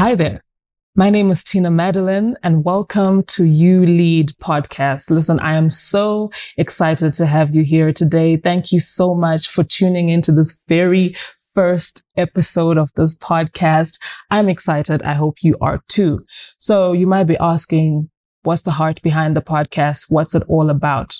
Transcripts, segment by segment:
Hi there. My name is Tina Madeleine and welcome to uLead podcast. Listen, I am so excited to have you here today. Thank you so much for tuning into this very first episode of this podcast. I'm excited. I hope you are too. So you might be asking, what's the heart behind the podcast? What's it all about?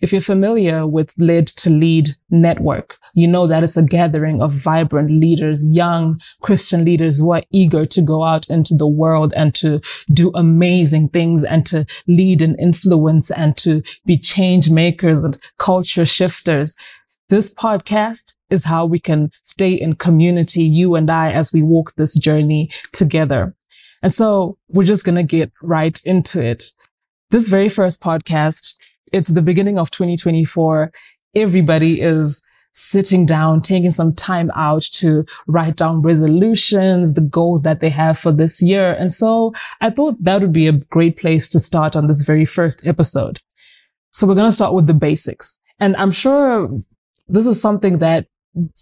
If you're familiar with Led to Lead Network, you know that it's a gathering of vibrant leaders, young Christian leaders who are eager to go out into the world and to do amazing things and to lead and influence and to be change makers and culture shifters. This podcast is how we can stay in community, you and I, as we walk this journey together. And so we're just going to get right into it. This very first podcast it's the beginning of 2024. Everybody is sitting down, taking some time out to write down resolutions, the goals that they have for this year. And so I thought that would be a great place to start on this very first episode. So we're going to start with the basics. And I'm sure this is something that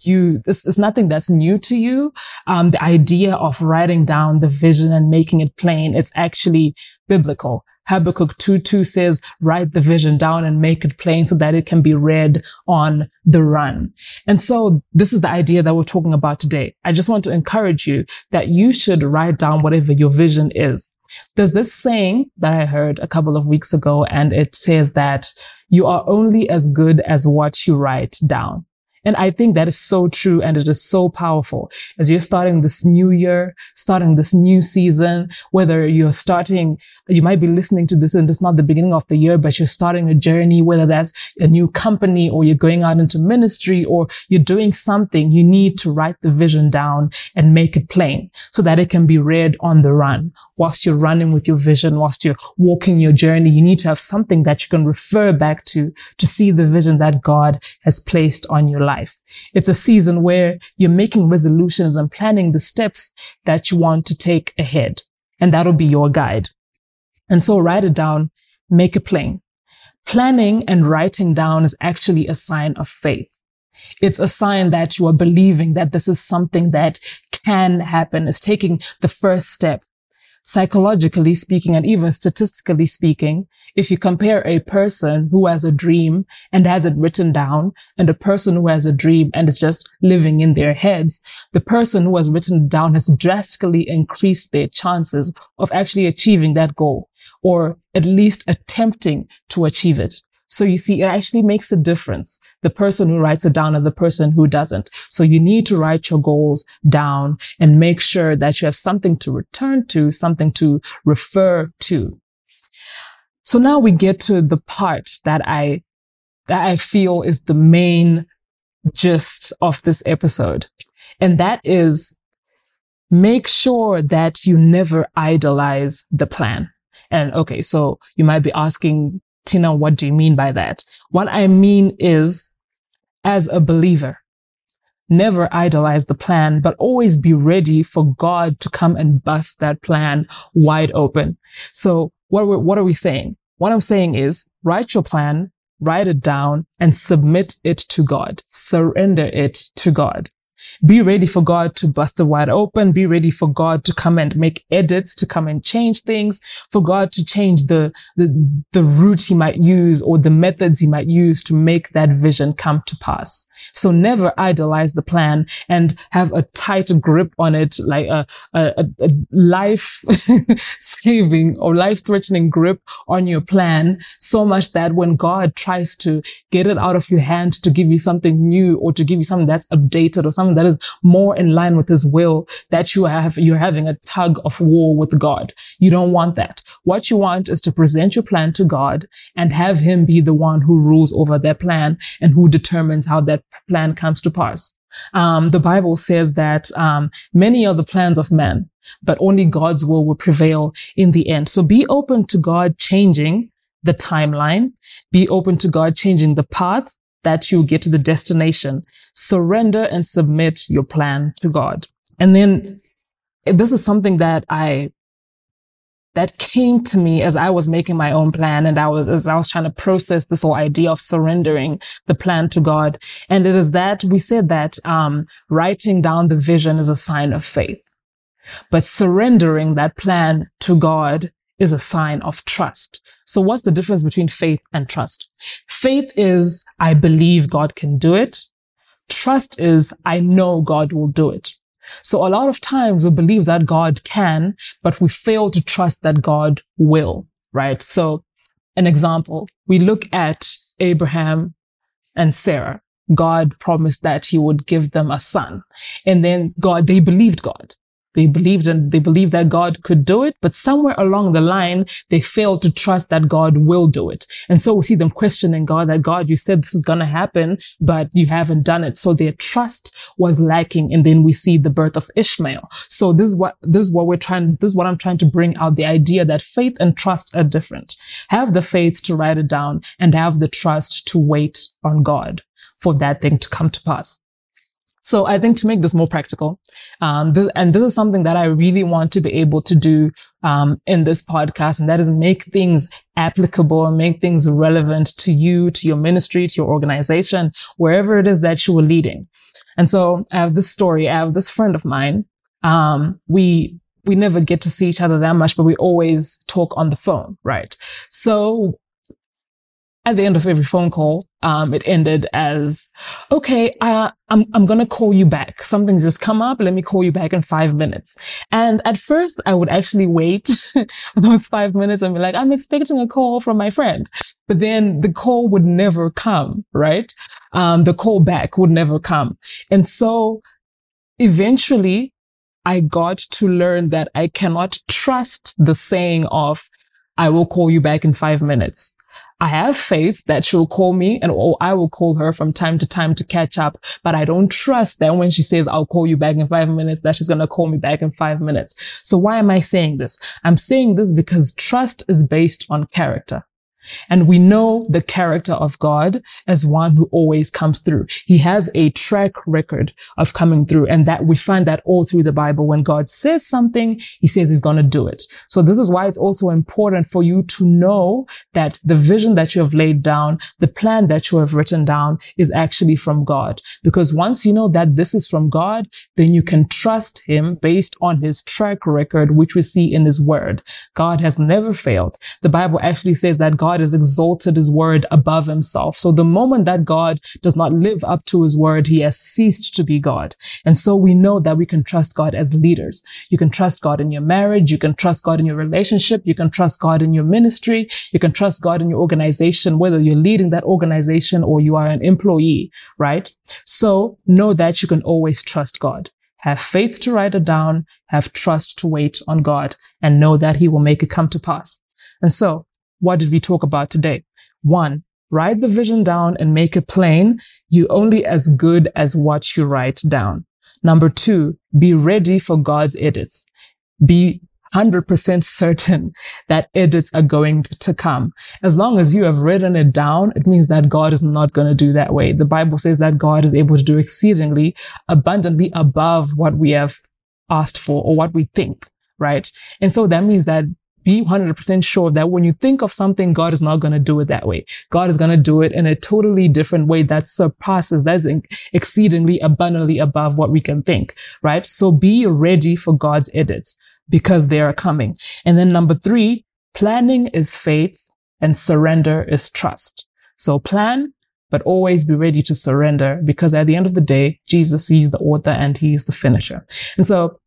you this is nothing that's new to you um, the idea of writing down the vision and making it plain it's actually biblical Habakkuk 2 2 says, write the vision down and make it plain so that it can be read on the run. And so this is the idea that we're talking about today. I just want to encourage you that you should write down whatever your vision is. There's this saying that I heard a couple of weeks ago, and it says that you are only as good as what you write down. And I think that is so true and it is so powerful as you're starting this new year, starting this new season, whether you're starting, you might be listening to this and it's not the beginning of the year, but you're starting a journey, whether that's a new company or you're going out into ministry or you're doing something, you need to write the vision down and make it plain so that it can be read on the run. Whilst you're running with your vision, whilst you're walking your journey, you need to have something that you can refer back to to see the vision that God has placed on your life. It's a season where you're making resolutions and planning the steps that you want to take ahead. And that'll be your guide. And so write it down, make it plain. Planning and writing down is actually a sign of faith. It's a sign that you are believing that this is something that can happen. It's taking the first step psychologically speaking and even statistically speaking, if you compare a person who has a dream and has it written down and a person who has a dream and is just living in their heads, the person who has written down has drastically increased their chances of actually achieving that goal or at least attempting to achieve it. So you see, it actually makes a difference. The person who writes it down and the person who doesn't. So you need to write your goals down and make sure that you have something to return to, something to refer to. So now we get to the part that I, that I feel is the main gist of this episode. And that is make sure that you never idolize the plan. And okay, so you might be asking, Tina, what do you mean by that? What I mean is, as a believer, never idolize the plan, but always be ready for God to come and bust that plan wide open. So what, what are we saying? What I'm saying is write your plan, write it down and submit it to God. Surrender it to God. Be ready for God to bust it wide open. Be ready for God to come and make edits, to come and change things, for God to change the, the, the route he might use or the methods he might use to make that vision come to pass. So never idolize the plan and have a tight grip on it, like a, a, a life saving or life threatening grip on your plan so much that when God tries to get it out of your hand to give you something new or to give you something that's updated or something that is more in line with his will, that you have, you're having a tug of war with God. You don't want that. What you want is to present your plan to God and have him be the one who rules over that plan and who determines how that plan comes to pass. Um, the Bible says that um, many are the plans of men, but only God's will will prevail in the end. So be open to God changing the timeline. Be open to God changing the path that you get to the destination. Surrender and submit your plan to God. And then this is something that I that came to me as I was making my own plan and I was, as I was trying to process this whole idea of surrendering the plan to God. And it is that we said that, um, writing down the vision is a sign of faith. But surrendering that plan to God is a sign of trust. So what's the difference between faith and trust? Faith is, I believe God can do it. Trust is, I know God will do it. So a lot of times we believe that God can, but we fail to trust that God will, right? So an example, we look at Abraham and Sarah. God promised that he would give them a son. And then God, they believed God. They believed and they believed that God could do it, but somewhere along the line, they failed to trust that God will do it. And so we see them questioning God that God, you said this is going to happen, but you haven't done it. So their trust was lacking. And then we see the birth of Ishmael. So this is what, this is what we're trying, this is what I'm trying to bring out the idea that faith and trust are different. Have the faith to write it down and have the trust to wait on God for that thing to come to pass. So I think to make this more practical, um, this, and this is something that I really want to be able to do um, in this podcast, and that is make things applicable make things relevant to you, to your ministry, to your organization, wherever it is that you are leading. And so I have this story. I have this friend of mine. Um, we we never get to see each other that much, but we always talk on the phone, right? So at the end of every phone call, um, it ended as, okay, uh, I'm, I'm going to call you back. Something's just come up. Let me call you back in five minutes. And at first I would actually wait those five minutes and be like, I'm expecting a call from my friend. But then the call would never come, right? Um, the call back would never come. And so eventually I got to learn that I cannot trust the saying of, I will call you back in five minutes. I have faith that she'll call me and or I will call her from time to time to catch up. But I don't trust that when she says, I'll call you back in five minutes, that she's going to call me back in five minutes. So why am I saying this? I'm saying this because trust is based on character. And we know the character of God as one who always comes through. He has a track record of coming through. And that we find that all through the Bible. When God says something, he says he's going to do it. So this is why it's also important for you to know that the vision that you have laid down, the plan that you have written down is actually from God. Because once you know that this is from God, then you can trust him based on his track record, which we see in his word. God has never failed. The Bible actually says that God God has exalted his word above himself. So the moment that God does not live up to his word, he has ceased to be God. And so we know that we can trust God as leaders. You can trust God in your marriage. You can trust God in your relationship. You can trust God in your ministry. You can trust God in your organization, whether you're leading that organization or you are an employee, right? So know that you can always trust God. Have faith to write it down, have trust to wait on God, and know that He will make it come to pass. And so what did we talk about today? One, write the vision down and make it plain. You only as good as what you write down. Number two, be ready for God's edits. Be 100% certain that edits are going to come. As long as you have written it down, it means that God is not going to do that way. The Bible says that God is able to do exceedingly abundantly above what we have asked for or what we think, right? And so that means that be 100% sure that when you think of something, God is not going to do it that way. God is going to do it in a totally different way that surpasses, that's exceedingly abundantly above what we can think, right? So be ready for God's edits because they are coming. And then number three, planning is faith and surrender is trust. So plan, but always be ready to surrender because at the end of the day, Jesus is the author and he is the finisher. And so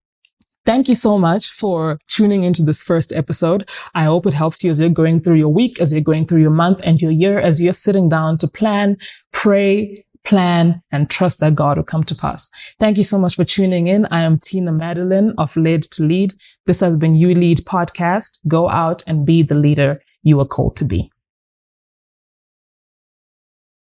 Thank you so much for tuning into this first episode. I hope it helps you as you're going through your week, as you're going through your month and your year, as you're sitting down to plan, pray, plan, and trust that God will come to pass. Thank you so much for tuning in. I am Tina Madeleine of Led to Lead. This has been uLead podcast. Go out and be the leader you are called to be.